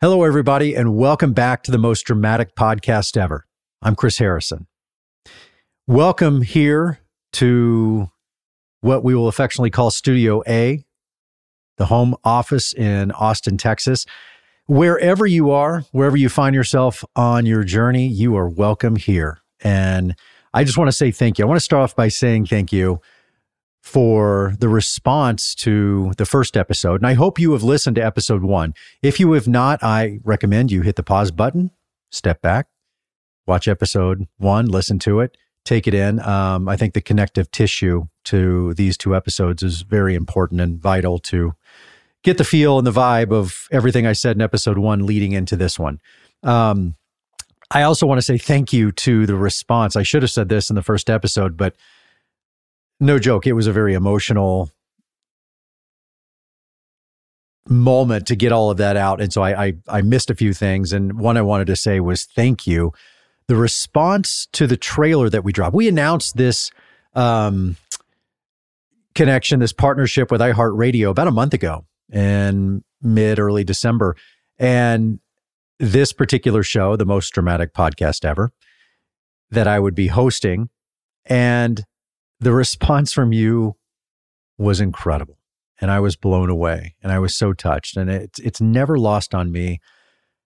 Hello, everybody, and welcome back to the most dramatic podcast ever. I'm Chris Harrison. Welcome here to what we will affectionately call Studio A, the home office in Austin, Texas. Wherever you are, wherever you find yourself on your journey, you are welcome here. And I just want to say thank you. I want to start off by saying thank you for the response to the first episode. And I hope you have listened to episode one. If you have not, I recommend you hit the pause button, step back, watch episode one, listen to it, take it in. Um, I think the connective tissue to these two episodes is very important and vital to get the feel and the vibe of everything I said in episode one leading into this one. Um, I also want to say thank you to the response. I should have said this in the first episode, but no joke, it was a very emotional moment to get all of that out. And so I, I, I missed a few things. And one I wanted to say was thank you. The response to the trailer that we dropped, we announced this um, connection, this partnership with iHeartRadio about a month ago in mid early December. And this particular show, the most dramatic podcast ever, that I would be hosting. And the response from you was incredible. And I was blown away and I was so touched. And it's, it's never lost on me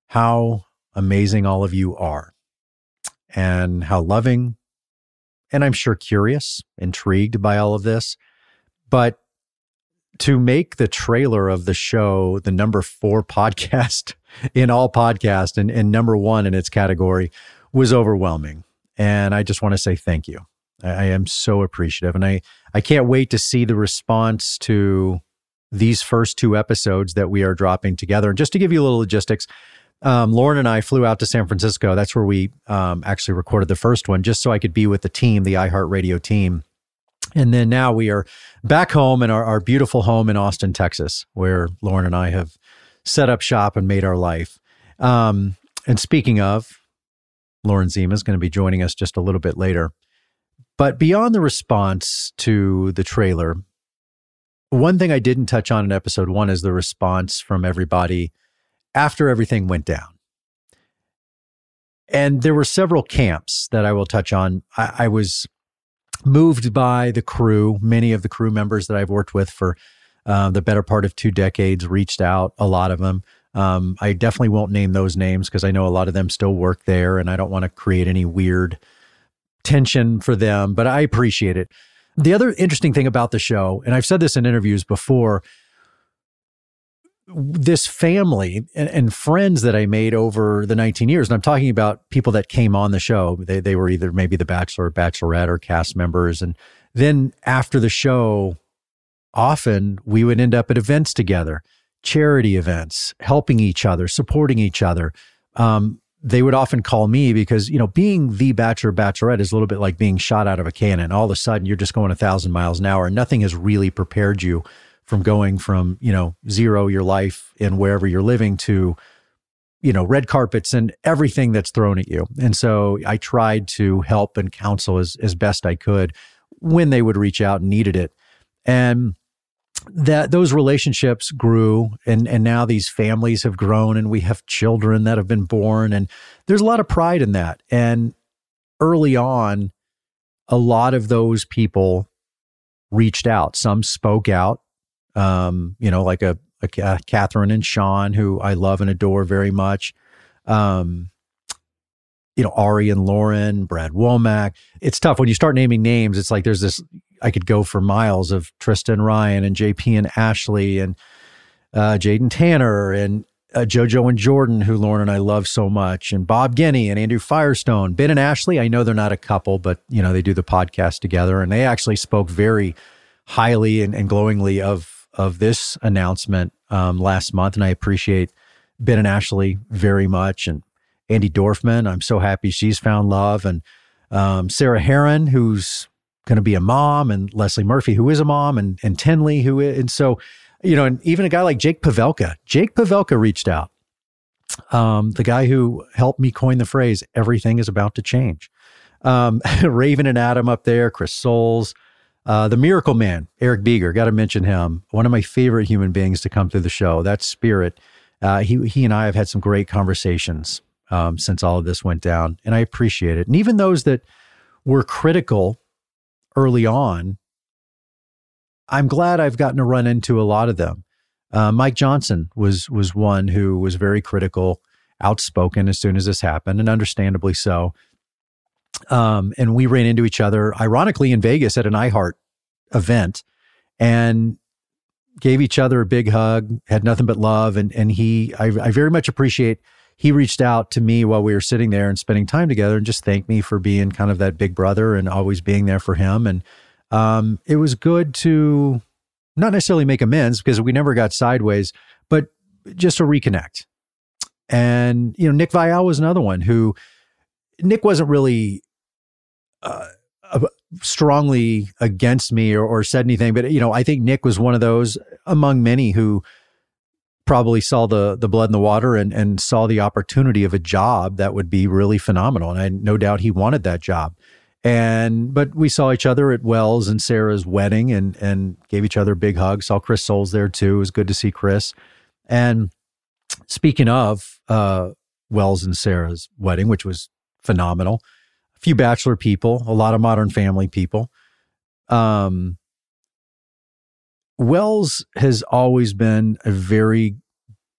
how amazing all of you are and how loving and I'm sure curious, intrigued by all of this. But to make the trailer of the show the number four podcast in all podcast and, and number one in its category was overwhelming. And I just want to say thank you. I, I am so appreciative. And I, I can't wait to see the response to these first two episodes that we are dropping together. And just to give you a little logistics, um, Lauren and I flew out to San Francisco. That's where we um, actually recorded the first one, just so I could be with the team, the iHeartRadio team. And then now we are back home in our, our beautiful home in Austin, Texas, where Lauren and I have set up shop and made our life. Um, and speaking of, Lauren Zima is going to be joining us just a little bit later. But beyond the response to the trailer, one thing I didn't touch on in episode one is the response from everybody after everything went down. And there were several camps that I will touch on. I, I was moved by the crew. Many of the crew members that I've worked with for uh, the better part of two decades reached out, a lot of them. Um, I definitely won't name those names because I know a lot of them still work there and I don't want to create any weird tension for them, but I appreciate it. The other interesting thing about the show, and I've said this in interviews before, this family and, and, friends that I made over the 19 years, and I'm talking about people that came on the show. They, they were either maybe the Bachelor or Bachelorette or cast members. And then after the show, often we would end up at events together, charity events, helping each other, supporting each other. Um, they would often call me because, you know, being the bachelor bachelorette is a little bit like being shot out of a cannon. All of a sudden, you're just going a thousand miles an hour. And nothing has really prepared you from going from, you know, zero your life in wherever you're living to, you know, red carpets and everything that's thrown at you. And so I tried to help and counsel as, as best I could when they would reach out and needed it. And that those relationships grew and and now these families have grown and we have children that have been born and there's a lot of pride in that. And early on a lot of those people reached out. Some spoke out um, you know like a, a Catherine and Sean who I love and adore very much. Um, you know Arie and Lauren Brad Womack. It's tough when you start naming names it's like there's this I could go for miles of Tristan Ryan and JP and Ashley and uh, Jaden Tanner and uh, JoJo and Jordan, who Lauren and I love so much, and Bob Guiney and Andrew Firestone, Ben and Ashley. I know they're not a couple, but you know they do the podcast together, and they actually spoke very highly and, and glowingly of of this announcement um, last month, and I appreciate Ben and Ashley very much, and Andi Dorfman. I'm so happy she's found love, and um, Sarah Herron, who's going to be a mom, and Lesley Murphy, who is a mom, and and Tenley, who is, and so you know, and even a guy like Jake Pavelka. Jake Pavelka reached out. Um, the guy who helped me coin the phrase "everything is about to change." Um, Raven and Adam up there, Chris Soules, uh, the Miracle Man, Eric Bigger. Got to mention him. One of my favorite human beings to come through the show. That spirit. Uh, he he and I have had some great conversations um, since all of this went down, and I appreciate it. And even those that were critical early on, I'm glad I've gotten to run into a lot of them. Uh, Mike Johnson was was one who was very critical, outspoken as soon as this happened, and understandably so. Um, and we ran into each other, ironically, in Vegas at an iHeart event, and gave each other a big hug. Had nothing but love, and and he, I, I very much appreciate he reached out to me while we were sitting there and spending time together and just thanked me for being kind of that big brother and always being there for him. And um, it was good to not necessarily make amends because we never got sideways, but just to reconnect. And, you know, Nick Viall was another one who Nick wasn't really uh, strongly against me or, or said anything, but, you know, I think Nick was one of those among many who probably saw the the blood in the water and and saw the opportunity of a job that would be really phenomenal. And I no doubt he wanted that job. And but we saw each other at Wells and Sarah's wedding and and gave each other a big hug. Saw Chris Soules there too. It was good to see Chris. And speaking of uh, Wells and Sarah's wedding, which was phenomenal, a few bachelor people, a lot of modern family people. Um, Wells has always been a very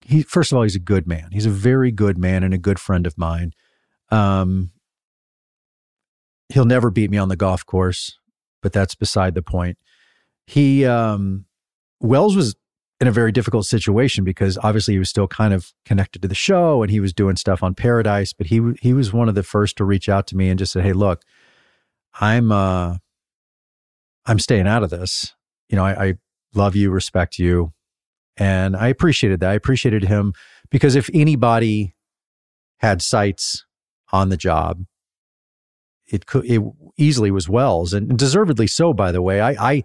he first of all he's a good man. He's a very good man and a good friend of mine. Um, he'll never beat me on the golf course, but that's beside the point. He um, Wells was in a very difficult situation because obviously he was still kind of connected to the show and he was doing stuff on Paradise, but he he was one of the first to reach out to me and just say, "Hey, look, I'm uh I'm staying out of this. You know, I, I love you, respect you. And I appreciated that. I appreciated him because if anybody had sights on the job, it could it easily was Wells and deservedly so, by the way. I I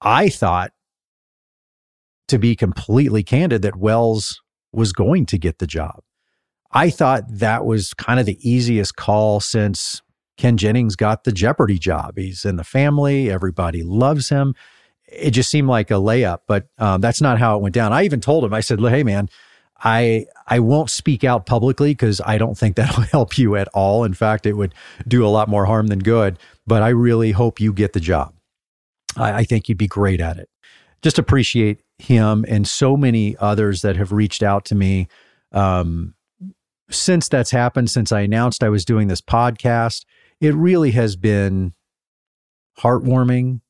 I thought to be completely candid that Wells was going to get the job. I thought that was kind of the easiest call since Ken Jennings got the Jeopardy job. He's in the family, everybody loves him it just seemed like a layup, but um, that's not how it went down. I even told him, I said, "Hey, man, I I won't speak out publicly because I don't think that'll help you at all. In fact, it would do a lot more harm than good. But I really hope you get the job. I, I think you'd be great at it. Just appreciate him and so many others that have reached out to me um, since that's happened. Since I announced I was doing this podcast, it really has been heartwarming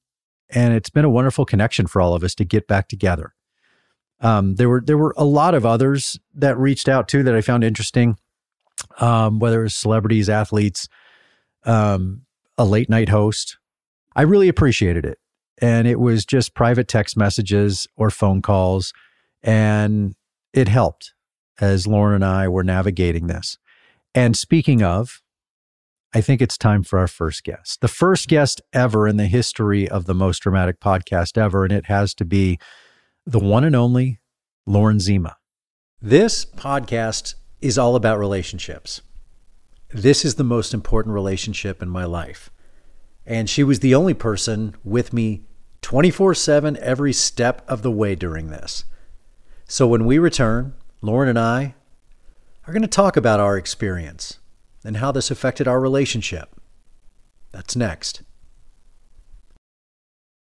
and it's been a wonderful connection for all of us to get back together. Um, there were there were a lot of others that reached out too that I found interesting, um, whether it was celebrities, athletes, um, a late night host. I really appreciated it, and it was just private text messages or phone calls. And it helped as Lauren and I were navigating this. And speaking of, I think it's time for our first guest, the first guest ever in the history of the most dramatic podcast ever. And it has to be the one and only Lauren Zima. This podcast is all about relationships. This is the most important relationship in my life. And she was the only person with me 24 7 every step of the way during this. So when we return, Lauren and I are going to talk about our experience and how this affected our relationship. That's next.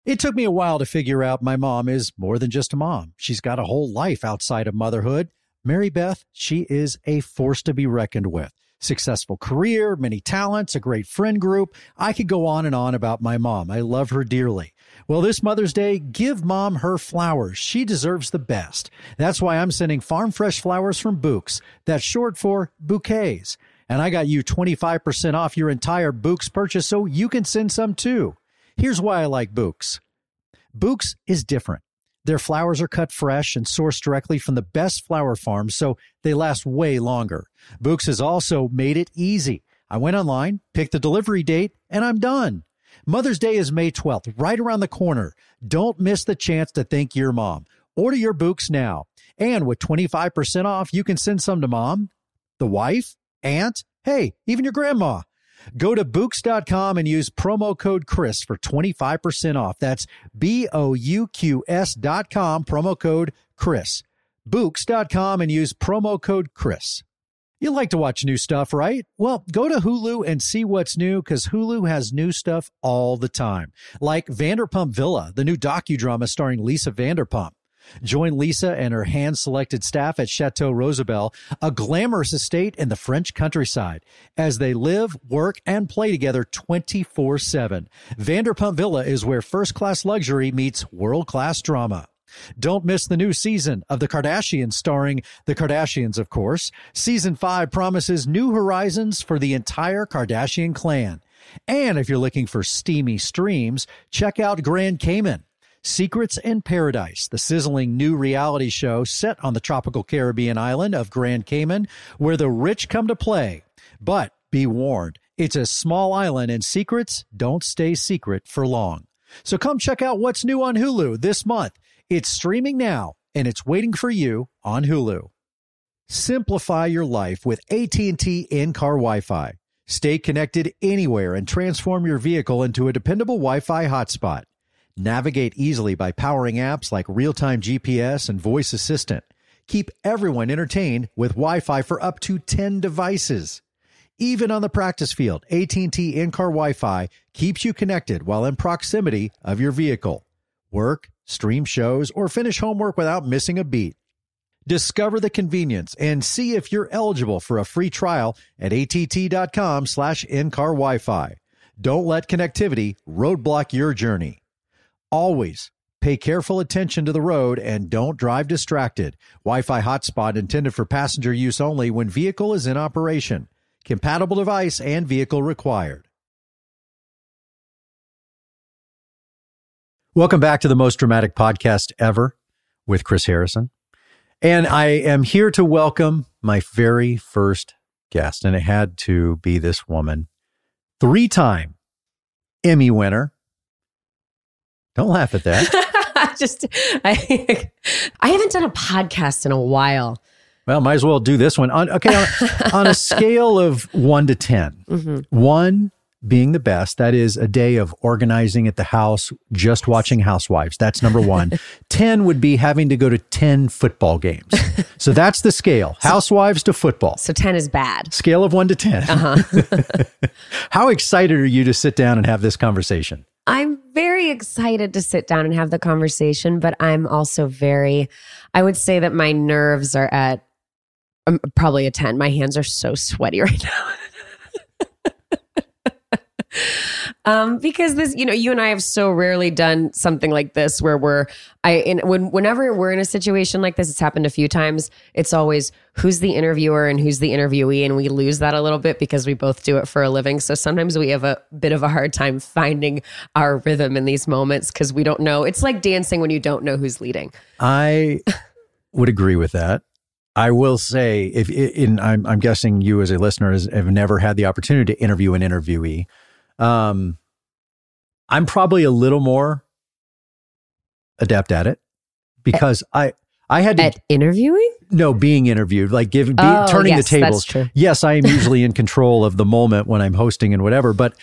It took me a while to figure out my mom is more than just a mom. She's got a whole life outside of motherhood. Mary Beth, she is a force to be reckoned with. Successful career, many talents, a great friend group. I could go on and on about my mom. I love her dearly. Well, this Mother's Day, give mom her flowers. She deserves the best. That's why I'm sending farm fresh flowers from Bouqs. That's short for bouquets and I got you 25% off your entire Bouqs purchase so you can send some too. Here's why I like Bouqs. Bouqs is different. Their flowers are cut fresh and sourced directly from the best flower farms, so they last way longer. Bouqs has also made it easy. I went online, picked the delivery date, and I'm done. Mother's Day is May 12th, right around the corner. Don't miss the chance to thank your mom. Order your Bouqs now. And with 25% off, you can send some to mom, the wife, aunt, hey, even your grandma. Go to Bouqs.com and use promo code Chris for 25% off. That's B O U Q S.com, promo code Chris. Bouqs.com and use promo code Chris. You like to watch new stuff, right? Well, go to Hulu and see what's new because Hulu has new stuff all the time. Like Vanderpump Villa, the new docudrama starring Lisa Vanderpump. Join Lisa and her hand selected staff at Chateau Rosabelle, a glamorous estate in the French countryside, as they live, work, and play together 24 7. Vanderpump Villa is where first class luxury meets world class drama. Don't miss the new season of The Kardashians, starring The Kardashians, of course. Season 5 promises new horizons for the entire Kardashian clan. And if you're looking for steamy streams, check out Grand Cayman. Secrets in Paradise, the sizzling new reality show set on the tropical Caribbean island of Grand Cayman, where the rich come to play. But be warned, it's a small island and secrets don't stay secret for long. So come check out what's new on Hulu this month. It's streaming now and it's waiting for you on Hulu. Simplify your life with AT&T in-car Wi-Fi. Stay connected anywhere and transform your vehicle into a dependable Wi-Fi hotspot. Navigate easily by powering apps like real-time GPS and voice assistant. Keep everyone entertained with Wi-Fi for up to 10 devices. Even on the practice field, AT&T in-car Wi-Fi keeps you connected while in proximity of your vehicle. Work, stream shows, or finish homework without missing a beat. Discover the convenience and see if you're eligible for a free trial at att.com slash in-car Wi-Fi. Don't let connectivity roadblock your journey. Always pay careful attention to the road and don't drive distracted. Wi Fi hotspot intended for passenger use only when vehicle is in operation. Compatible device and vehicle required. Welcome back to the most dramatic podcast ever with Chris Harrison. And I am here to welcome my very first guest, and it had to be this woman, three time Emmy winner, don't laugh at that. Just, I, I haven't done a podcast in a while. Well, might as well do this one. On, okay, on, on a scale of one to 10, mm-hmm. one being the best, that is a day of organizing at the house, just watching Housewives. That's number one. 10 would be having to go to 10 football games. So that's the scale Housewives to football. So 10 is bad. Scale of one to 10. Uh-huh. How excited are you to sit down and have this conversation? I'm very excited to sit down and have the conversation, but I'm also very, I would say that my nerves are at um, probably a 10. My hands are so sweaty right now. um, because this, you know, you and I have so rarely done something like this where we're, I, in, when, whenever we're in a situation like this, it's happened a few times. It's always who's the interviewer and who's the interviewee. And we lose that a little bit because we both do it for a living. So sometimes we have a bit of a hard time finding our rhythm in these moments because we don't know. It's like dancing when you don't know who's leading. I would agree with that. I will say, if in, I'm, I'm guessing you as a listener has, have never had the opportunity to interview an interviewee. Um, I'm probably a little more adept at it because at, I I had to at interviewing. No, being interviewed, like giving, be, oh, turning yes, the tables. Yes, I am usually in control of the moment when I'm hosting and whatever, but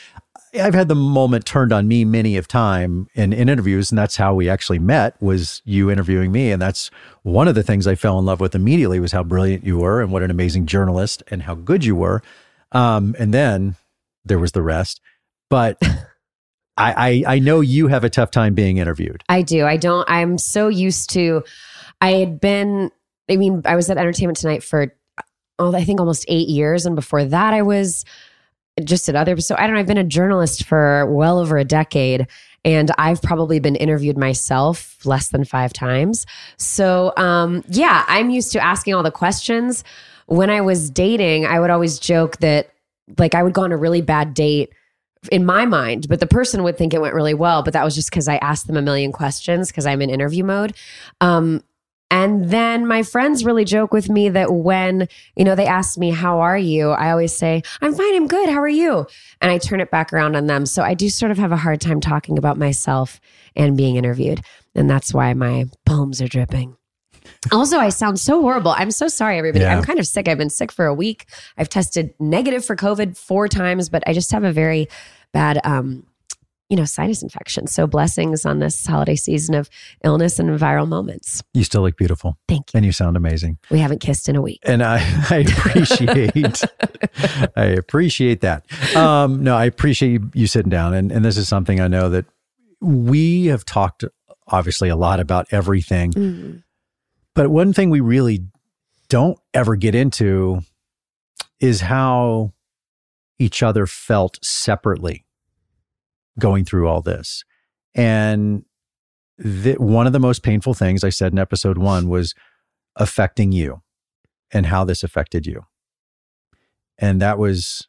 I've had the moment turned on me many of time in, in interviews, and that's how we actually met. Was you interviewing me, and that's one of the things I fell in love with immediately was how brilliant you were, and what an amazing journalist, and how good you were. Um, and then there was the rest. But I, I I know you have a tough time being interviewed. I do. I don't. I'm so used to. I had been. I mean, I was at Entertainment Tonight for, oh, I think almost eight years, and before that, I was just at other so I don't know I've been a journalist for well over a decade and I've probably been interviewed myself less than 5 times. So um yeah, I'm used to asking all the questions. When I was dating, I would always joke that like I would go on a really bad date in my mind, but the person would think it went really well, but that was just cuz I asked them a million questions cuz I'm in interview mode. Um and then my friends really joke with me that when, you know, they ask me, How are you? I always say, I'm fine, I'm good. How are you? And I turn it back around on them. So I do sort of have a hard time talking about myself and being interviewed. And that's why my palms are dripping. Also, I sound so horrible. I'm so sorry, everybody. Yeah. I'm kind of sick. I've been sick for a week. I've tested negative for COVID four times, but I just have a very bad um, you know, sinus infection. So blessings on this holiday season of illness and viral moments. You still look beautiful. Thank you. And you sound amazing. We haven't kissed in a week. And I, I appreciate, I appreciate that. Um, no, I appreciate you, you sitting down. And, and this is something I know that we have talked obviously a lot about everything. Mm-hmm. But one thing we really don't ever get into is how each other felt separately going through all this. And the, one of the most painful things I said in episode one was affecting you and how this affected you. And that was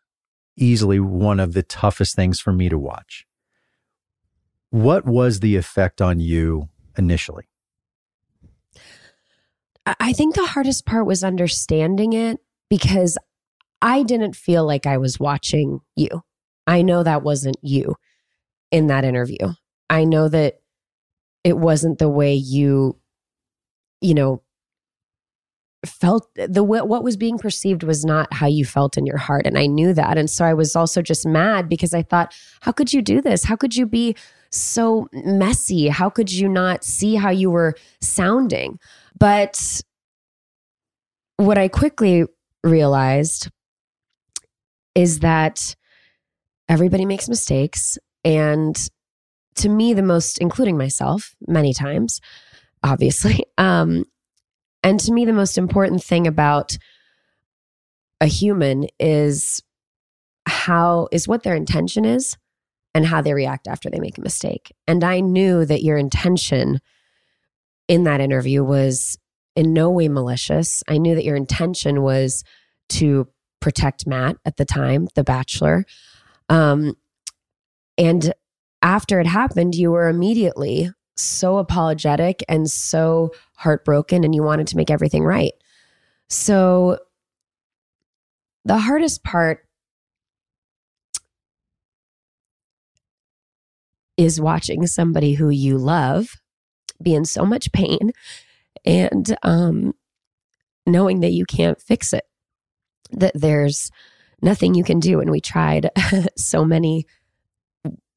easily one of the toughest things for me to watch. What was the effect on you initially? I think the hardest part was understanding it because I didn't feel like I was watching you. I know that wasn't you in that interview. I know that it wasn't the way you, you know, felt the what was being perceived was not how you felt in your heart and I knew that and so I was also just mad because I thought how could you do this how could you be so messy how could you not see how you were sounding but what I quickly realized is that everybody makes mistakes and to me, the most, including myself, many times, obviously, um, and to me, the most important thing about a human is how, is what their intention is and how they react after they make a mistake. And I knew that your intention in that interview was in no way malicious. I knew that your intention was to protect Matt at the time, the bachelor. Um, and after it happened, you were immediately so apologetic and so heartbroken, and you wanted to make everything right. So, the hardest part is watching somebody who you love be in so much pain and um, knowing that you can't fix it, that there's nothing you can do. And we tried so many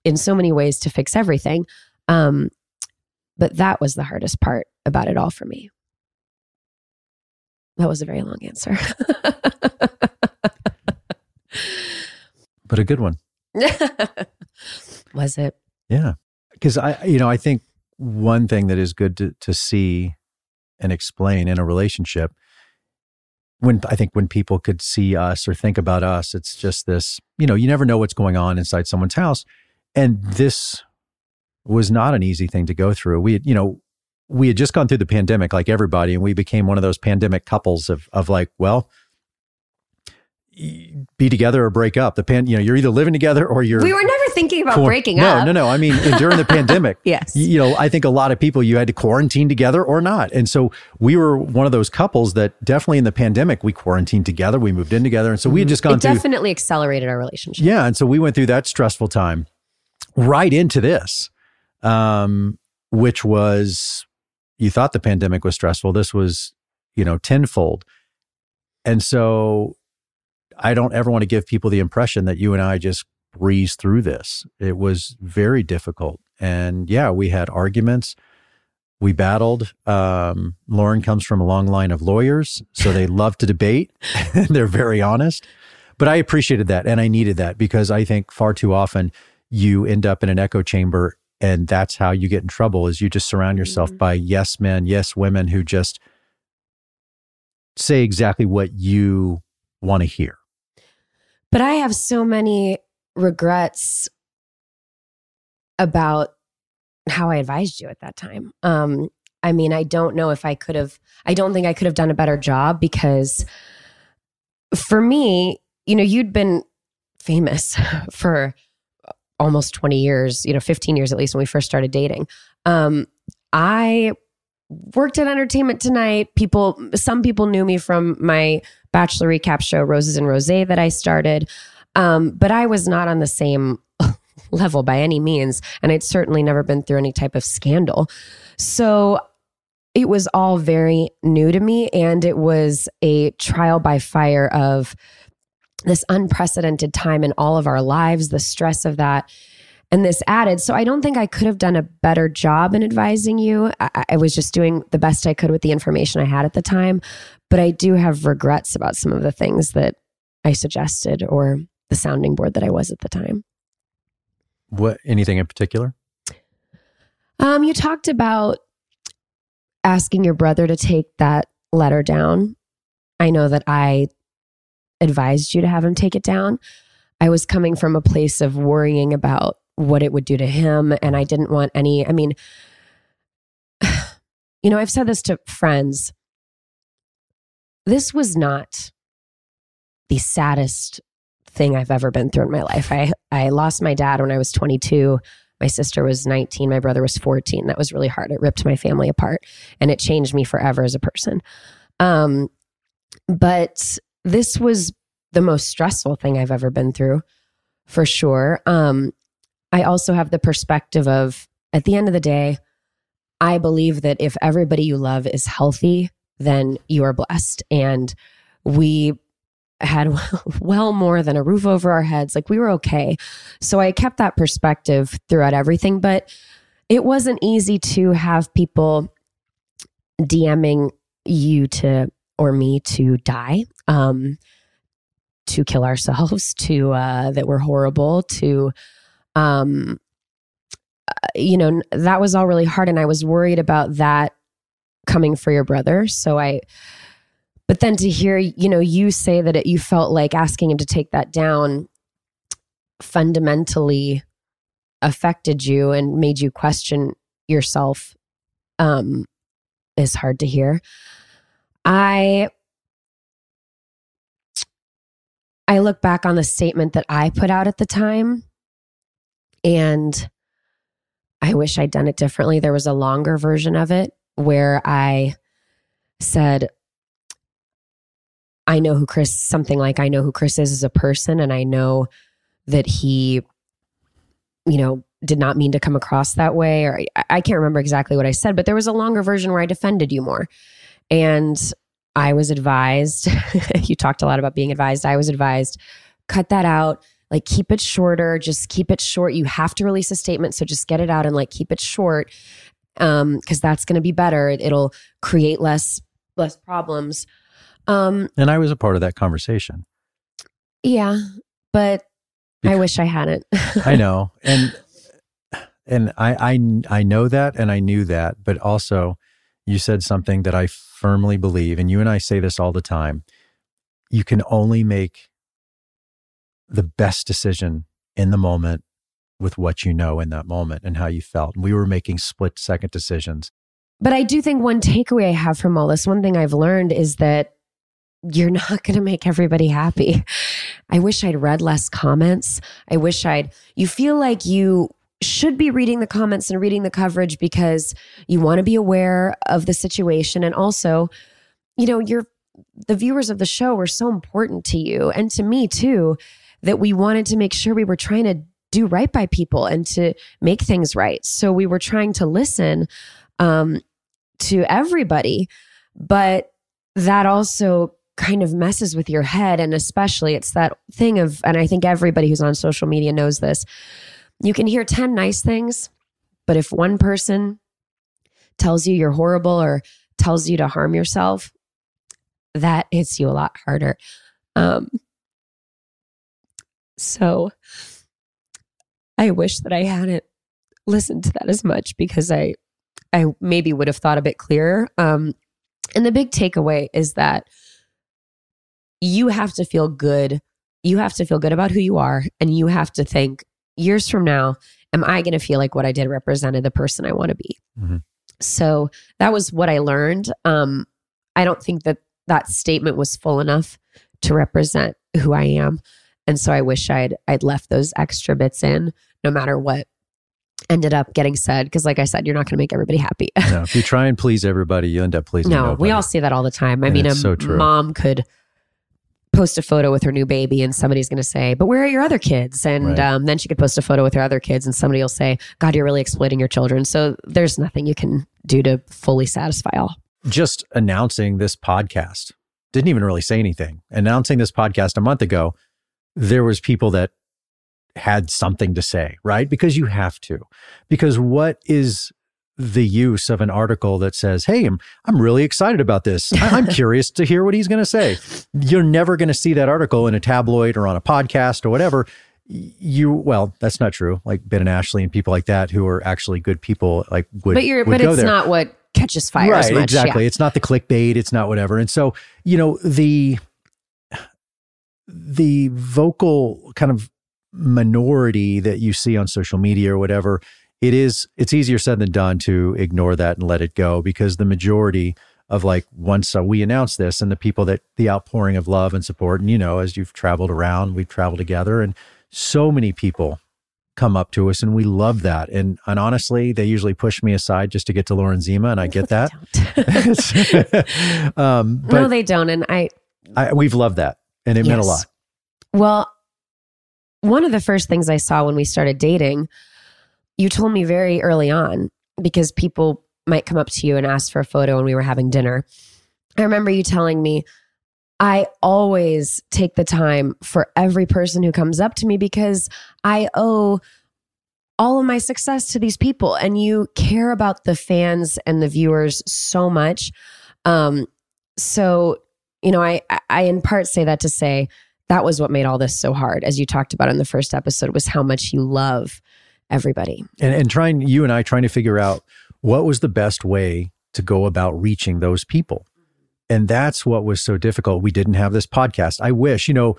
in so many ways to fix everything. Um, but that was the hardest part about it all for me. That was a very long answer. but a good one. was it? Yeah. Because I, you know, I think one thing that is good to, to see and explain in a relationship when I think when people could see us or think about us, it's just this, you know, you never know what's going on inside someone's house and this was not an easy thing to go through. We had, you know, we had just gone through the pandemic like everybody, and we became one of those pandemic couples of of like, well, be together or break up. The pan, you know, you're either living together or you're. We were never thinking about breaking no, up. No, no, no. I mean, during the pandemic, Yes. you know, I think a lot of people you had to quarantine together or not, and so we were one of those couples that definitely in the pandemic we quarantined together, we moved in together, and so we had just gone it through. definitely accelerated our relationship. Yeah, and so we went through that stressful time, right into this, um, which was you thought the pandemic was stressful. This was, you know, tenfold, and so I don't ever want to give people the impression that you and I just breezed through this. It was very difficult, and yeah, we had arguments. We battled. Um, Lauren comes from a long line of lawyers, so they love to debate. They're very honest. But I appreciated that and I needed that because I think far too often you end up in an echo chamber and that's how you get in trouble is you just surround yourself Mhm. by yes men, yes women who just say exactly what you want to hear. But I have so many regrets about how I advised you at that time. Um, I mean, I don't know if I could have, I don't think I could have done a better job because for me, you know, you'd been famous for almost 20 years, you know, 15 years at least when we first started dating. Um, I worked at Entertainment Tonight. People, some people knew me from my Bachelor recap show, Roses and Rosé, that I started. Um, but I was not on the same level by any means. And I'd certainly never been through any type of scandal. So it was all very new to me. And it was a trial by fire of this unprecedented time in all of our lives, the stress of that. And this added. So I don't think I could have done a better job in advising you. I, I was just doing the best I could with the information I had at the time. But I do have regrets about some of the things that I suggested or the sounding board that I was at the time. What anything in particular? Um, you talked about asking your brother to take that letter down. I know that I advised you to have him take it down. I was coming from a place of worrying about what it would do to him. And I didn't want any, I mean, you know, I've said this to friends. This was not the saddest thing I've ever been through in my life. I, I lost my dad when I was 22. My sister was 19. My brother was 14. That was really hard. It ripped my family apart and it changed me forever as a person. Um, but this was the most stressful thing I've ever been through, for sure. Um, I also have the perspective of at the end of the day, I believe that if everybody you love is healthy, then you are blessed. And we had well more than a roof over our heads. Like we were okay. So I kept that perspective throughout everything. But it wasn't easy to have people DMing you to or me to die, um, to kill ourselves, to uh, that we're horrible, to um, you know that was all really hard, and I was worried about that coming for your brother. So I but then to hear, you know, you say that it, you felt like asking him to take that down fundamentally affected you and made you question yourself um, is hard to hear. I I look back on the statement that I put out at the time and I wish I'd done it differently. There was a longer version of it where I said I know who Chris, something like I know who Chris is as a person, and I know that he, you know, did not mean to come across that way. Or I, I can't remember exactly what I said, but there was a longer version where I defended you more. And I was advised, you talked a lot about being advised. I was advised, cut that out, like keep it shorter, just keep it short. You have to release a statement. So just get it out and like keep it short. Um, because that's gonna be better. It'll create less less problems. Um, And I was a part of that conversation. Yeah, but I wish I hadn't. I know. And and I, I I know that and I knew that, but also you said something that I firmly believe, and you and I say this all the time. You can only make the best decision in the moment with what you know in that moment and how you felt. And we were making split second decisions. But I do think one takeaway I have from all this, one thing I've learned is that you're not going to make everybody happy. I wish I'd read less comments. I wish I'd, you feel like you should be reading the comments and reading the coverage because you want to be aware of the situation. And also, you know, you're, the viewers of the show were so important to you and to me too, that we wanted to make sure we were trying to do right by people and to make things right. So we were trying to listen um, to everybody, but that also kind of messes with your head. And especially, it's that thing of, and I think everybody who's on social media knows this you can hear 10 nice things, but if one person tells you you're horrible or tells you to harm yourself, that hits you a lot harder. Um, so I wish that I hadn't listened to that as much because I I maybe would have thought a bit clearer. Um, and the big takeaway is that you have to feel good. You have to feel good about who you are. And you have to think years from now, am I going to feel like what I did represented the person I want to be? Mm-hmm. So that was what I learned. Um, I don't think that that statement was full enough to represent who I am. And so I wish I'd I'd left those extra bits in no matter what ended up getting said. Because like i said you're not going to make everybody happy. No, if you try and please everybody you end up pleasing no nobody. we all see that all the time. I and mean a so mom could post a photo with her new baby and somebody's going to say but where are your other kids? And right. um, then she could post a photo with her other kids and somebody will say god you're really exploiting your children. So there's nothing you can do to fully satisfy all. Just announcing this podcast. Didn't even really say anything. Announcing this podcast a month ago there was people that had something to say, right? Because you have to. Because what is the use of an article that says, Hey, I'm, I'm really excited about this. I, am curious to hear what he's going to say. You're never going to see that article in a tabloid or on a podcast or whatever. You, well, that's not true. Like Ben and Ashley and people like that who are actually good people, like would, but you're, would but it's there. not what catches fire. Right. Much, exactly. Yeah. It's not the clickbait. It's not whatever. And so, you know, the, the vocal kind of minority that you see on social media or whatever, it is it's easier said than done to ignore that and let it go because the majority of like once uh, we announce this and the people that the outpouring of love and support and you know as you've traveled around we've traveled together and so many people come up to us and we love that. And and honestly they usually push me aside just to get to Lauren Zima and I get that. um, but no they don't and I, I we've loved that and it yes. meant a lot well one of the first things I saw when we started dating, you told me very early on because people might come up to you and ask for a photo when we were having dinner. I remember you telling me, I always take the time for every person who comes up to me because I owe all of my success to these people. And you care about the fans and the viewers so much. Um, so, you know, I, I in part say that to say, that was what made all this so hard as you talked about in the first episode was how much you love everybody. And, and trying you and i trying to figure out what was the best way to go about reaching those people. And that's what was so difficult. We didn't have this podcast. I wish you know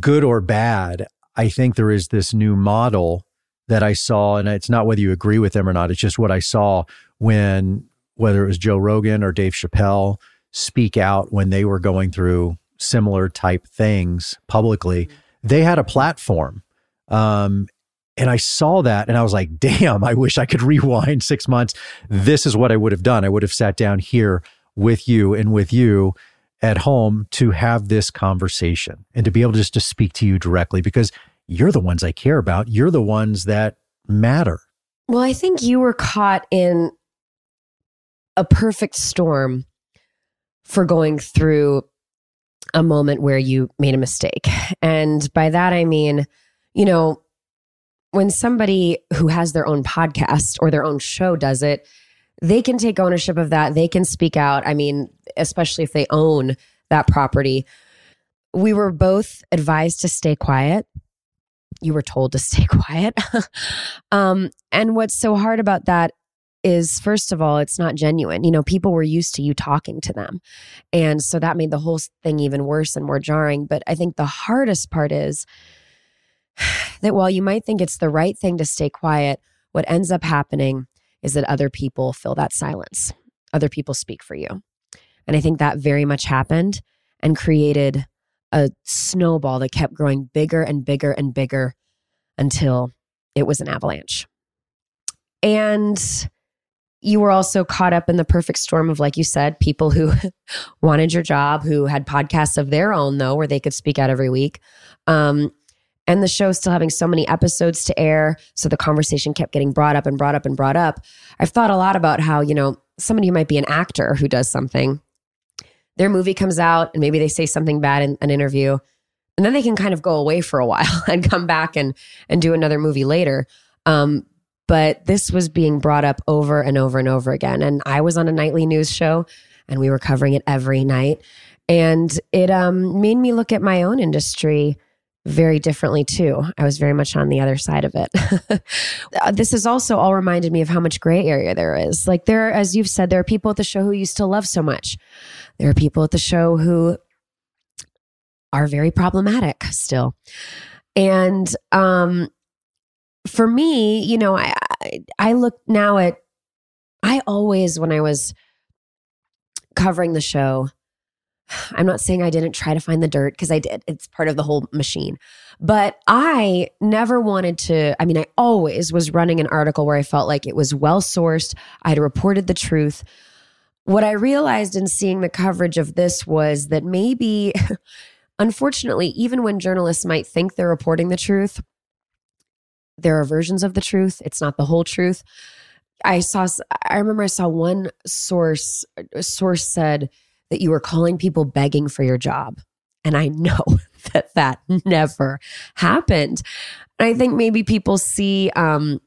good or bad i think there is this new model that i saw and it's not whether you agree with them or not. It's just what i saw when whether it was joe rogan or dave chappelle speak out when they were going through similar type things publicly, they had a platform. Um, and I saw that and I was like, damn, I wish I could rewind six months. This is what I would have done. I would have sat down here with you and with you at home to have this conversation and to be able just to speak to you directly because you're the ones I care about. You're the ones that matter. Well, I think you were caught in a perfect storm for going through a moment where you made a mistake. And by that, I mean, you know, when somebody who has their own podcast or their own show does it, they can take ownership of that. They can speak out. I mean, especially if they own that property. We were both advised to stay quiet. You were told to stay quiet. um, and what's so hard about that is first of all, it's not genuine. You know, people were used to you talking to them. And so that made the whole thing even worse and more jarring. But I think the hardest part is that while you might think it's the right thing to stay quiet, what ends up happening is that other people fill that silence. Other people speak for you. And I think that very much happened and created a snowball that kept growing bigger and bigger and bigger until it was an avalanche. And you were also caught up in the perfect storm of, like you said, people who wanted your job, who had podcasts of their own, though, where they could speak out every week. Um, and the show still having so many episodes to air. So the conversation kept getting brought up and brought up and brought up. I've thought a lot about how, you know, somebody who might be an actor who does something, their movie comes out and maybe they say something bad in an interview, and then they can kind of go away for a while and come back and and do another movie later. Um, but this was being brought up over and over and over again. And I was on a nightly news show and we were covering it every night. And it um, made me look at my own industry very differently too. I was very much on the other side of it. this has also all reminded me of how much gray area there is. Like there, as you've said, there are people at the show who you still love so much. There are people at the show who are very problematic still. And um, for me, you know, I, I look now at, I always, when I was covering the show, I'm not saying I didn't try to find the dirt because I did. It's part of the whole machine. But I never wanted to, I mean, I always was running an article where I felt like it was well sourced. I had reported the truth. What I realized in seeing the coverage of this was that maybe, unfortunately, even when journalists might think they're reporting the truth, there are versions of the truth. It's not the whole truth. I saw, I remember I saw one source, source said, that you were calling people begging for your job. And I know that that never happened. And I think maybe people see, um,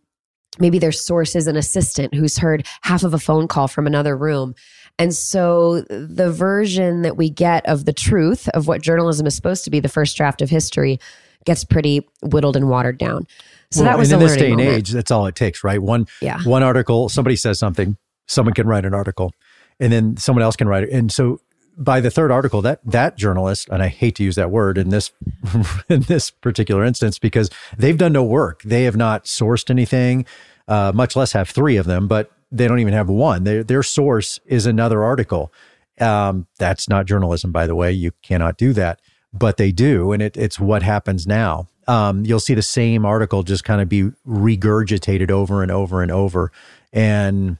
maybe their source is an assistant who's heard half of a phone call from another room. And so the version that we get of the truth of what journalism is supposed to be, the first draft of history, gets pretty whittled and watered down. So well, that was in this day and moment. age, that's all it takes, right? One, yeah. one article, somebody says something, someone can write an article and then someone else can write it. And so by the third article, that that journalist, and I hate to use that word in this in this particular instance because they've done no work. They have not sourced anything, uh, much less have three of them, but they don't even have one. Their their source is another article. Um, that's not journalism, by the way. You cannot do that, but they do, and it, it's what happens now. Um, you'll see the same article just kind of be regurgitated over and over and over. And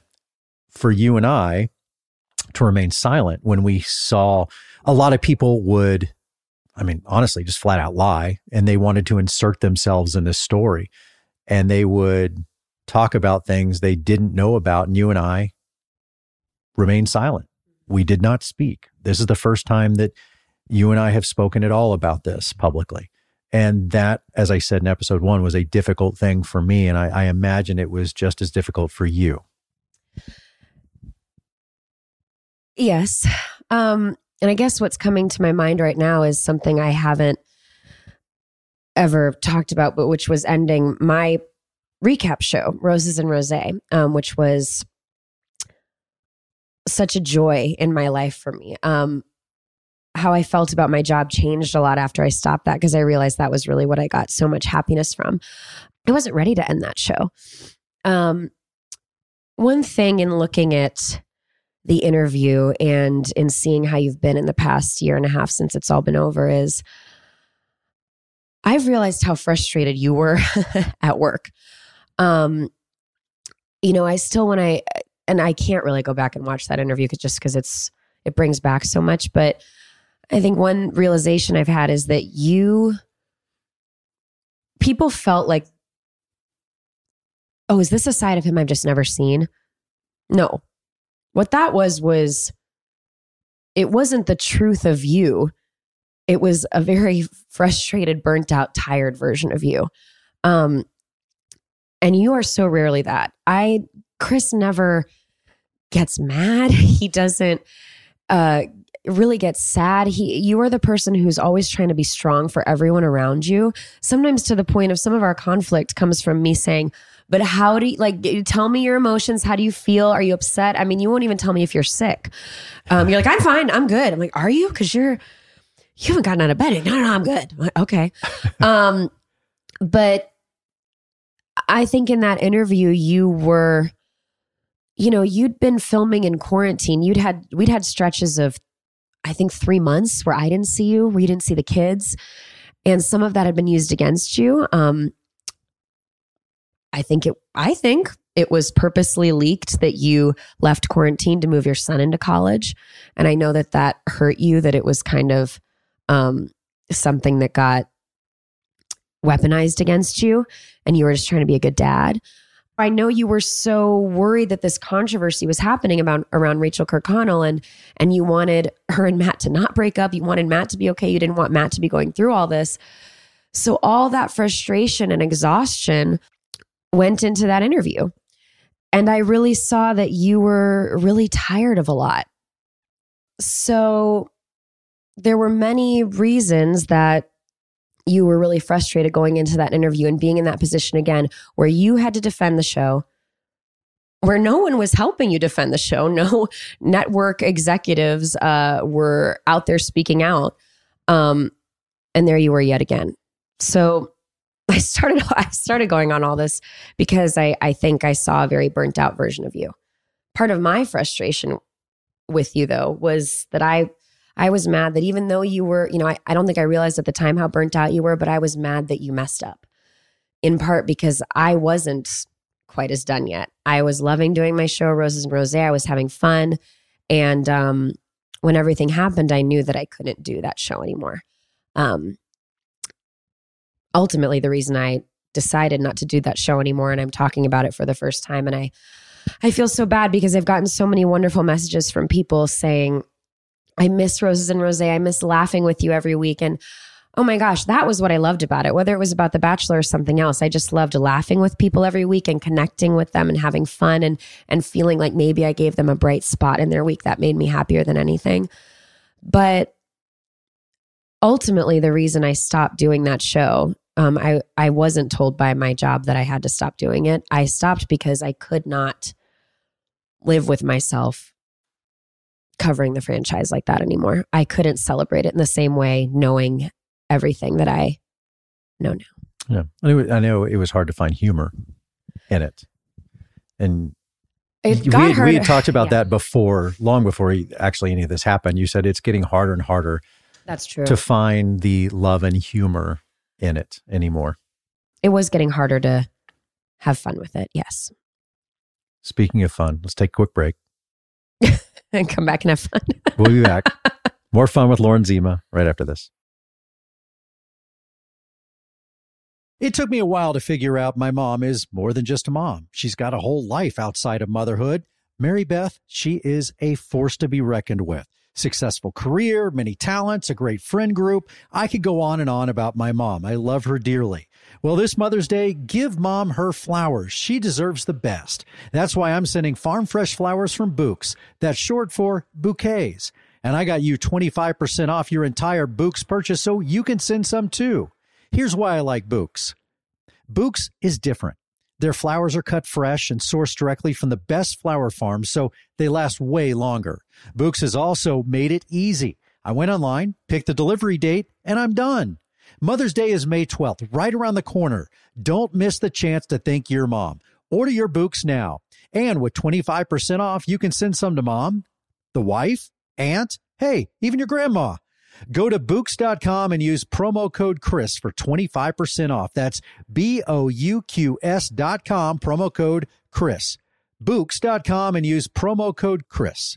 for you and I, to remain silent when we saw a lot of people would, I mean, honestly, just flat out lie and they wanted to insert themselves in this story and they would talk about things they didn't know about. And you and I remained silent. We did not speak. This is the first time that you and I have spoken at all about this publicly. And that, as I said in episode one, was a difficult thing for me. And I, I imagine it was just as difficult for you. Yes. Um, and I guess what's coming to my mind right now is something I haven't ever talked about, but which was ending my recap show, Roses and Rosé, um, which was such a joy in my life for me. Um, how I felt about my job changed a lot after I stopped that because I realized that was really what I got so much happiness from. I wasn't ready to end that show. Um, one thing in looking at the interview and in seeing how you've been in the past year and a half since it's all been over is I've realized how frustrated you were at work. Um, you know, I still when I and I can't really go back and watch that interview just because it's it brings back so much. But I think one realization I've had is that you people felt like, oh, is this a side of him I've just never seen? No, what that was was it wasn't the truth of you. It was a very frustrated, burnt out, tired version of you. Um, and you are so rarely that. I Chris never gets mad. He doesn't uh really get sad. He you are the person who's always trying to be strong for everyone around you. Sometimes to the point of some of our conflict comes from me saying, but how do you like tell me your emotions? How do you feel? Are you upset? I mean, you won't even tell me if you're sick. Um, you're like, I'm fine, I'm good. I'm like, are you? Because you're you haven't gotten out of bed. No, no, no I'm good. I'm like, okay. Um, But I think in that interview, you were, you know, you'd been filming in quarantine. You'd had, we'd had stretches of, I think, three months where I didn't see you, where you didn't see the kids. And some of that had been used against you. Um, I think it, I think it was purposely leaked that you left quarantine to move your son into college. And I know that that hurt you, that it was kind of um, something that got weaponized against you and you were just trying to be a good dad. I know you were so worried that this controversy was happening about around Rachel Kirkconnell and and you wanted her and Matt to not break up. You wanted Matt to be okay. You didn't want Matt to be going through all this. So all that frustration and exhaustion went into that interview. And I really saw that you were really tired of a lot. So there were many reasons that you were really frustrated going into that interview and being in that position again where you had to defend the show, where no one was helping you defend the show. No network executives uh, were out there speaking out. Um, and there you were yet again. So I started I started going on all this because I I think I saw a very burnt out version of you. Part of my frustration with you though was that I I was mad that even though you were, you know, I, I don't think I realized at the time how burnt out you were, but I was mad that you messed up. In part because I wasn't quite as done yet. I was loving doing my show, Roses and Rosé. I was having fun. And um, when everything happened, I knew that I couldn't do that show anymore. Um, ultimately the reason I decided not to do that show anymore and I'm talking about it for the first time and I I feel so bad because I've gotten so many wonderful messages from people saying I miss Roses and Rosé. I miss laughing with you every week and oh my gosh, that was what I loved about it. Whether it was about The Bachelor or something else, I just loved laughing with people every week and connecting with them and having fun and and feeling like maybe I gave them a bright spot in their week that made me happier than anything. But ultimately the reason I stopped doing that show um, I I wasn't told by my job that I had to stop doing it. I stopped because I could not live with myself covering the franchise like that anymore. I couldn't celebrate it in the same way, knowing everything that I know now. Yeah, I know it was hard to find humor in it, and it we, had, we had talked about yeah. that before, long before actually any of this happened. You said it's getting harder and harder. That's true. To find the love and humor in it anymore. It was getting harder to have fun with it. Yes. Speaking of fun, let's take a quick break and come back and have fun. we'll be back. More fun with Lauren Zima right after this. It took me a while to figure out my mom is more than just a mom. She's got a whole life outside of motherhood. Mary Beth, she is a force to be reckoned with successful career, many talents, a great friend group. I could go on and on about my mom. I love her dearly. Well, this Mother's Day, give mom her flowers. She deserves the best. That's why I'm sending farm fresh flowers from Bouqs. That's short for bouquets. And I got you 25% off your entire Bouqs purchase so you can send some too. Here's why I like Bouqs. Bouqs is different. Their flowers are cut fresh and sourced directly from the best flower farms, so they last way longer. Bouqs has also made it easy. I went online, picked the delivery date, and I'm done. Mother's Day is May 12th, right around the corner. Don't miss the chance to thank your mom. Order your Bouqs now. And with 25% off, you can send some to mom, the wife, aunt, hey, even your grandma. Go to Bouqs.com and use promo code Chris for 25% off. That's B O U Q S.com, promo code Chris. Bouqs.com and use promo code Chris.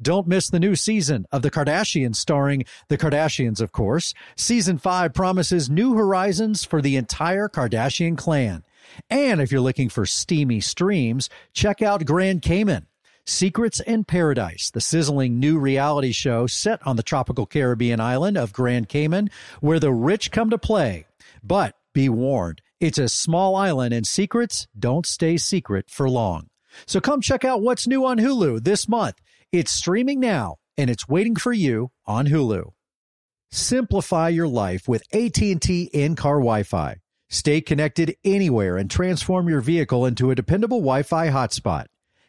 Don't miss the new season of The Kardashians, starring The Kardashians, of course. Season 5 promises new horizons for the entire Kardashian clan. And if you're looking for steamy streams, check out Grand Cayman. Secrets in Paradise, the sizzling new reality show set on the tropical Caribbean island of Grand Cayman, where the rich come to play. But be warned, it's a small island and secrets don't stay secret for long. So come check out what's new on Hulu this month. It's streaming now and it's waiting for you on Hulu. Simplify your life with AT&T in-car Wi-Fi. Stay connected anywhere and transform your vehicle into a dependable Wi-Fi hotspot.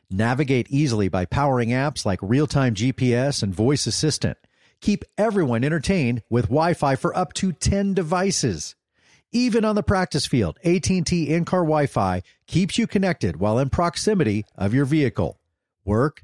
Navigate easily by powering apps like real-time GPS and voice assistant. Keep everyone entertained with Wi-Fi for up to 10 devices. Even on the practice field, AT&T in-car Wi-Fi keeps you connected while in proximity of your vehicle. Work,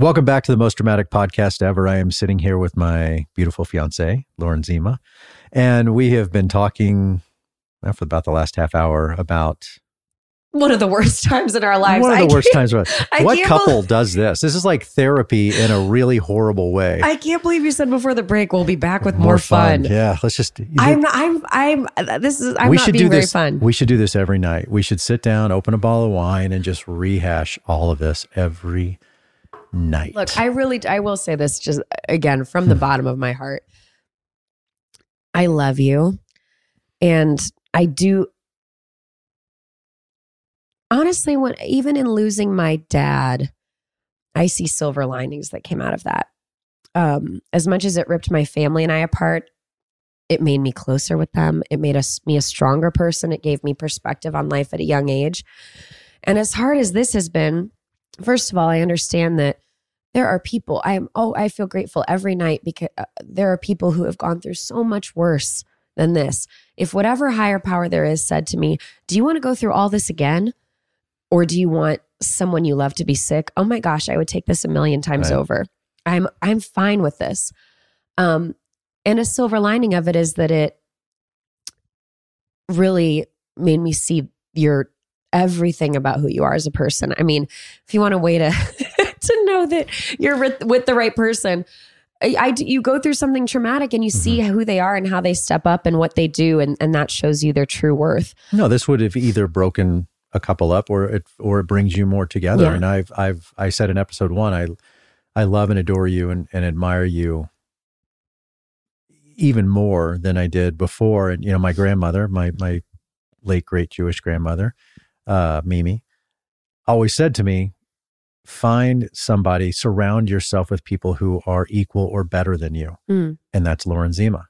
Welcome back to the most dramatic podcast ever. I am sitting here with my beautiful fiance, Lauren Zima, and we have been talking for about the last half hour about one of the worst times in our lives. one of I the worst times. What couple bel- does this? This is like therapy in a really horrible way. I can't believe you said before the break we'll be back with more, fun. Yeah, let's just. I'm not, I'm I'm this is I'm we not should do this. fun. We should do this every night. We should sit down, open a bottle of wine, and just rehash all of this every night. Look, I really I will say this just again from Hmm. the bottom of my heart. I love you. And I do honestly when even in losing my dad, I see silver linings that came out of that. Um, as much as it ripped my family and I apart, it made me closer with them. It made us me a stronger person. It gave me perspective on life at a young age. And as hard as this has been, first of all, I understand that there are people I am oh I feel grateful every night because uh, there are people who have gone through so much worse than this. If whatever higher power there is said to me, "Do you want to go through all this again?" or do you want someone you love to be sick? Oh my gosh, I would take this a million times Right. over. I'm I'm fine with this. Um and a silver lining of it is that it really made me see your everything about who you are as a person. I mean, if you want a way to to know that you're with, with the right person, I, I- you go through something traumatic and you see mm-hmm. who they are and how they step up and what they do, and and that shows you their true worth. no, this would have either broken a couple up or it or it brings you more together. Yeah. And I've I've I said in episode one, I I love and adore you and, and admire you even more than I did before. And you know, my grandmother, my my late great Jewish grandmother, uh, Mimi, always said to me, find somebody, surround yourself with people who are equal or better than you. Mm. And that's Lauren Zima.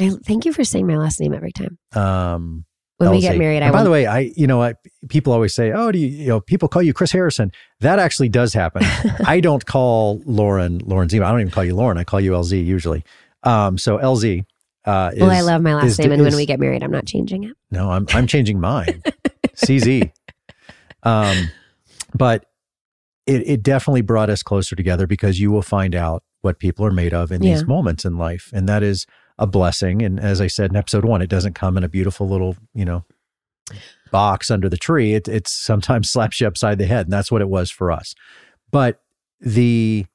I, thank you for saying my last name every time. Um, When we get married, I by will- the way, I you know I people always say, "Oh, do you you know people call you Chris Harrison?" That actually does happen. I don't call Lauren Lauren Zima. I don't even call you Lauren. I call you LZ usually. Um, so LZ. Uh, is, well, I love my last is- name, and when we get married, I'm not changing it. no, I'm I'm changing mine. CZ. Um, but it it definitely brought us closer together because you will find out what people are made of in Yeah. these moments in life, and that is a blessing. And as I said in episode one, it doesn't come in a beautiful little you know box under the tree. It it sometimes slaps you upside the head, and that's what it was for us. But the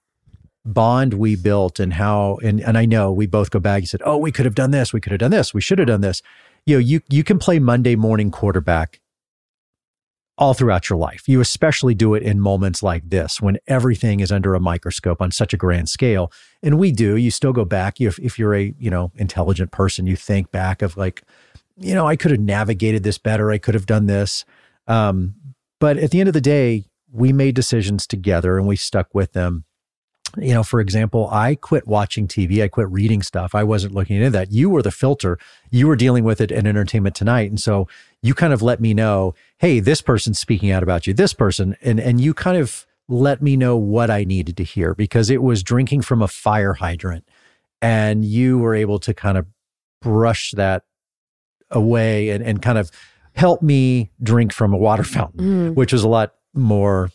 bond we built and how and and I know we both go back and said, "Oh, we could have done this. We could have done this. We should have done this." You know, you you can play Monday morning quarterback all throughout your life. You especially do it in moments like this when everything is under a microscope on such a grand scale. And we do. You still go back if if you're a, you know, intelligent person, you think back of like, you know, I could have navigated this better. I could have done this. Um, but at the end of the day, we made decisions together and we stuck with them you know, for example, I quit watching TV. I quit reading stuff. I wasn't looking into that. You were the filter. You were dealing with it in Entertainment Tonight, and so you kind of let me know, hey, this person's speaking out about you. This person, and and you kind of let me know what I needed to hear because it was drinking from a fire hydrant, and you were able to kind of brush that away and and kind of help me drink from a water fountain Mm. which was a lot more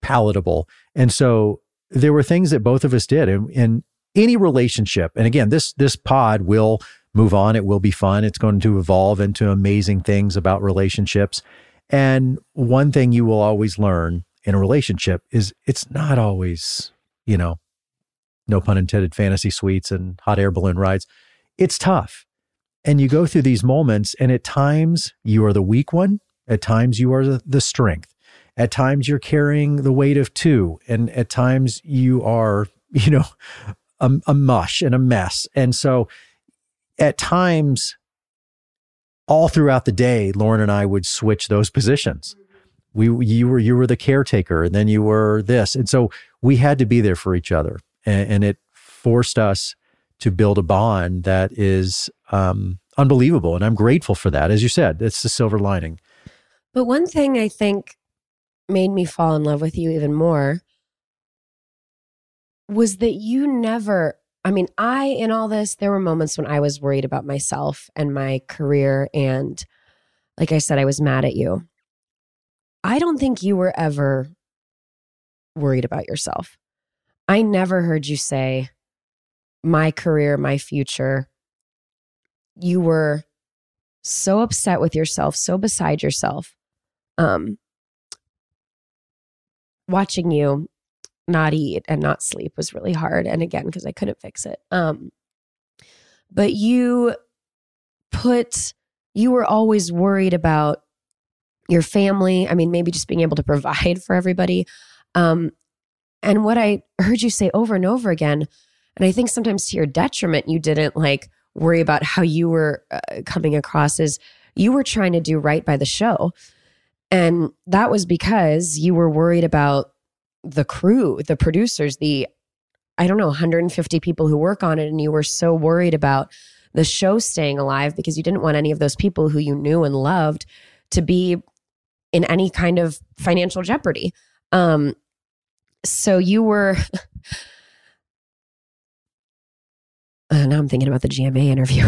palatable. And so there were things that both of us did in any relationship. And again, this this pod will move on. It will be fun. It's going to evolve into amazing things about relationships. And one thing you will always learn in a relationship is it's not always, you know, no pun intended, fantasy suites and hot air balloon rides. It's tough. And you go through these moments, and at times you are the weak one, at times you are the, the strength. At times you're carrying the weight of two, and at times you are, you know, a, a mush and a mess. And so at times, all throughout the day, Lauren and I would switch those positions. We you were you were the caretaker, and then you were this, and so we had to be there for each other, and, and it forced us to build a bond that is um, unbelievable, and I'm grateful for that. As you said, it's the silver lining. But one thing I think made me fall in love with you even more was that you never I mean, I, in all this, there were moments when I was worried about myself and my career. And like I said, I was mad at you. I don't think you were ever worried about yourself. I never heard you say, my career, my future. You were so upset with yourself, so beside yourself. Um, watching you not eat and not sleep was really hard. And again, because I couldn't fix it. Um, but you put, you were always worried about your family. I mean, maybe just being able to provide for everybody. Um, and what I heard you say over and over again, and I think sometimes to your detriment, you didn't like worry about how you were uh, coming across as you were trying to do right by the show. And that was because you were worried about the crew, the producers, the I don't know, 150 people who work on it, and you were so worried about the show staying alive because you didn't want any of those people who you knew and loved to be in any kind of financial jeopardy. Um, so you were. Uh, now I'm thinking about the GMA interview.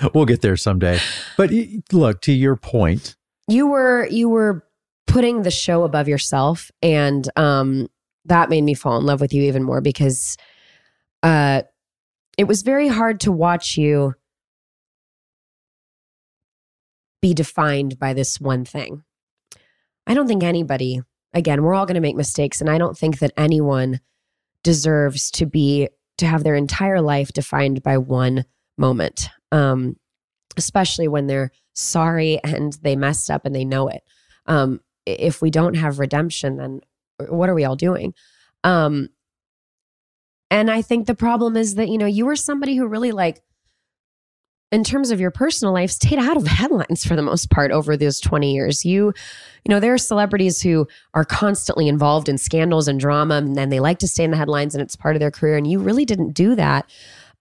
we'll get there someday. But look, to your point, you were you were putting the show above yourself and um that made me fall in love with you even more because uh it was very hard to watch you be defined by this one thing. I don't think anybody, again, we're all going to make mistakes and I don't think that anyone deserves to be to have their entire life defined by one moment. Um especially when they're sorry and they messed up and they know it. Um if we don't have redemption, then what are we all doing? Um, and I think the problem is that, you know, you were somebody who really like, in terms of your personal life, stayed out of headlines for the most part over those 20 years. You, you know, there are celebrities who are constantly involved in scandals and drama, and then they like to stay in the headlines and it's part of their career. And you really didn't do that.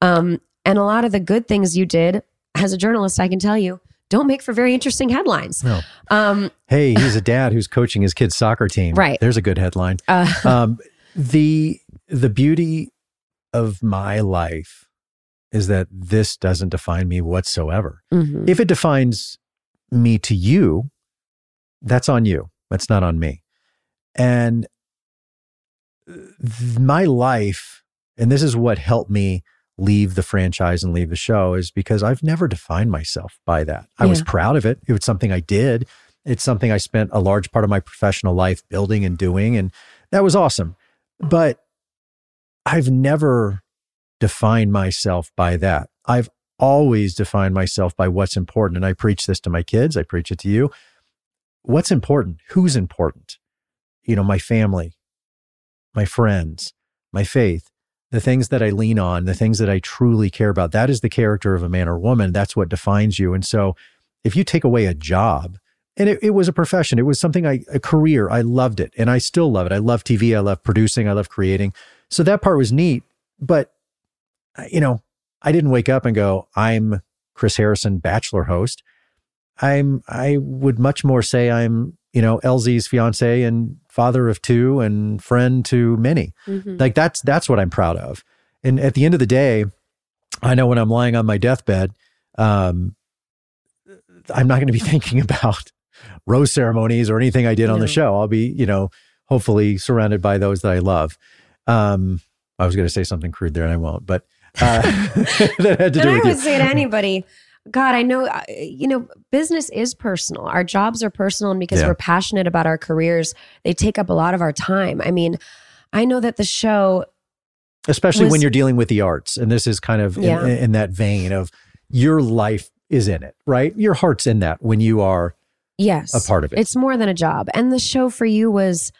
Um, and a lot of the good things you did as a journalist, I can tell you, don't make for very interesting headlines. No. Um, hey, he's a dad who's coaching his kid's soccer team. Right. There's a good headline. Uh, um, the the beauty of my life is that this doesn't define me whatsoever. Mm-hmm. If it defines me to you, that's on you. That's not on me. And th- my life, and this is what helped me leave the franchise and leave the show is because I've never defined myself by that. I yeah. was proud of it. It was something I did. It's something I spent a large part of my professional life building and doing. And that was awesome. But I've never defined myself by that. I've always defined myself by what's important. And I preach this to my kids, I preach it to you. What's important? Who's important? You know, my family, my friends, my faith the things that I lean on, the things that I truly care about, that is the character of a man or woman. That's what defines you. And so if you take away a job, and it, it was a profession, it was something I, a career, I loved it. And I still love it. I love TV, I love producing, I love creating. So that part was neat. But, you know, I didn't wake up and go, I'm Chris Harrison, bachelor host. I'm, I would much more say I'm you know, LZ's fiance and father of two and friend to many. Mm-hmm. Like that's that's what I'm proud of. And at the end of the day, I know when I'm lying on my deathbed, um, I'm not going to be thinking about rose ceremonies or anything I did no. on the show. I'll be, you know, hopefully surrounded by those that I love. Um, I was going to say something crude there, and I won't. But uh, that had to do I with would you. say to anybody, God, I know, uh, you know, business is personal. Our jobs are personal. And because yeah. we're passionate about our careers, they take up a lot of our time. I mean, I know that the show, especially Was- when you're dealing with the arts. And this is kind of in, Yeah. in that vein of your life is in it, right? Your heart's in that when you are Yes. a part of it. It's more than a job. And the show for you was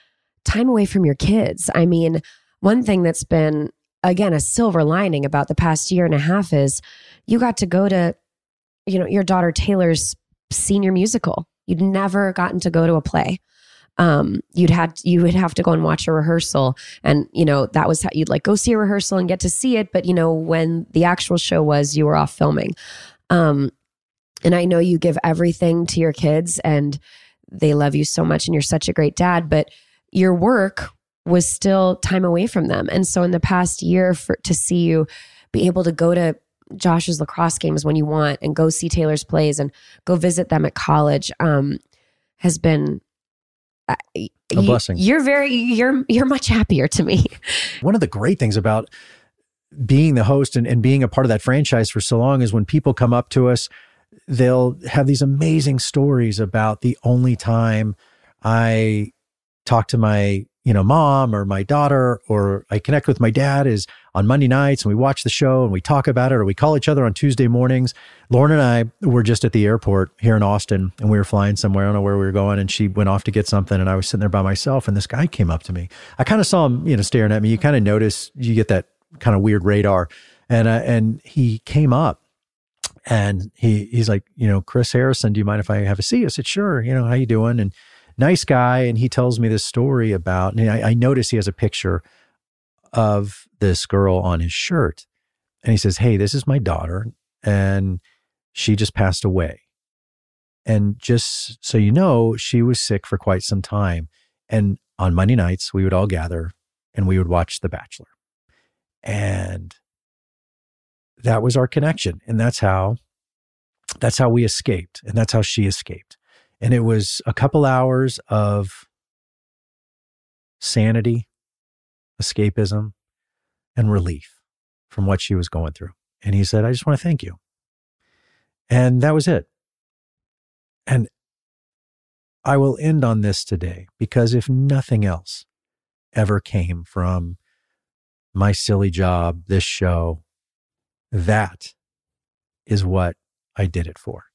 time away from your kids. I mean, one thing that's been, again, a silver lining about the past year and a half is you got to go to, you know, your daughter Taylor's senior musical. You'd never gotten to go to a play. Um, you'd had you would have to go and watch a rehearsal, and you know that was how you'd like go see a rehearsal and get to see it. But you know when the actual show was, you were off filming. Um, and I know you give everything to your kids, and they love you so much and you're such a great dad but your work was still time away from them and so in the past year for to see you be able to go to josh's lacrosse games when you want and go see taylor's plays and go visit them at college um, has been uh, A you- blessing. you're very you're you're much happier to me one of the great things about being the host and, and being a part of that franchise for so long is when people come up to us, they'll have these amazing stories about the only time I talk to my, you know, mom or my daughter or I connect with my dad is on Monday nights and we watch the show and we talk about it or we call each other on Tuesday mornings. Lauren and I were just at the airport here in Austin and we were flying somewhere. I don't know where we were going. And she went off to get something and I was sitting there by myself and this guy came up to me. I kind of saw him, you know, staring at me. You kind of notice, you get that kind of weird radar. And, uh, and he came up and he, he's like, you know, Chris Harrison, do you mind if I have a seat? I said, sure. You know, how you doing? And nice guy. And he tells me this story about, and I, I notice he has a picture of this girl on his shirt. And he says, Hey, this is my daughter. And she just passed away. And just so you know, she was sick for quite some time. And on Monday nights, we would all gather and we would watch The Bachelor. And that was our connection. And that's how that's how we escaped. And that's how she escaped. And it was a couple hours of sanity, escapism, and relief from what she was going through. And he said, I just want to thank you. And that was it. And I will end on this today because if nothing else ever came from my silly job, this show, that is what I did it for.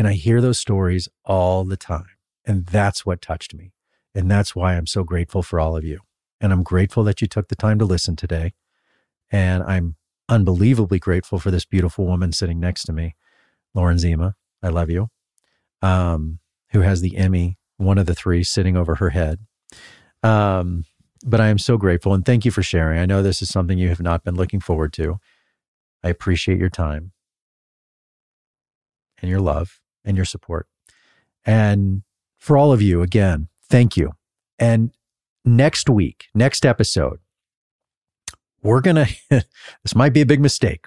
And I hear those stories all the time. And that's what touched me. And that's why I'm so grateful for all of you. And I'm grateful that you took the time to listen today. And I'm unbelievably grateful for this beautiful woman sitting next to me, Lauren Zima. I love you. Um, who has the Emmy, one of the three sitting over her head. Um, but I am so grateful and thank you for sharing. I know this is something you have not been looking forward to. I appreciate your time and your love and your support. And for all of you, again, thank you. And next week, next episode, we're going to, this might be a big mistake.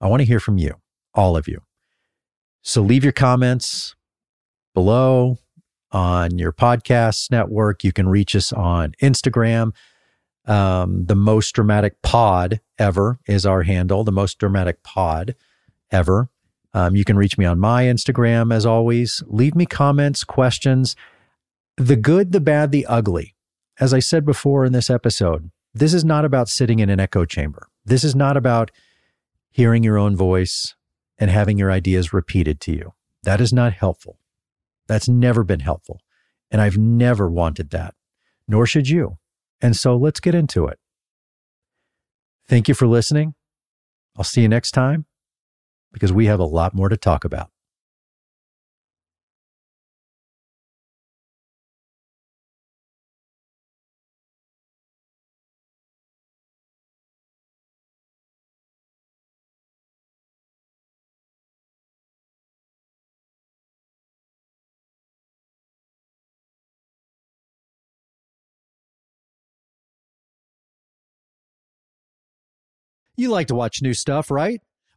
I want to hear from you, all of you. So leave your comments below on your podcast network. You can reach us on Instagram. Um, the most dramatic pod ever is our handle, the most dramatic pod ever. Um, you can reach me on my Instagram as always. Leave me comments, questions, the good, the bad, the ugly. As I said before in this episode, this is not about sitting in an echo chamber. This is not about hearing your own voice and having your ideas repeated to you. That is not helpful. That's never been helpful. And I've never wanted that, nor should you. And so let's get into it. Thank you for listening. I'll see you next time because we have a lot more to talk about. You like to watch new stuff, right?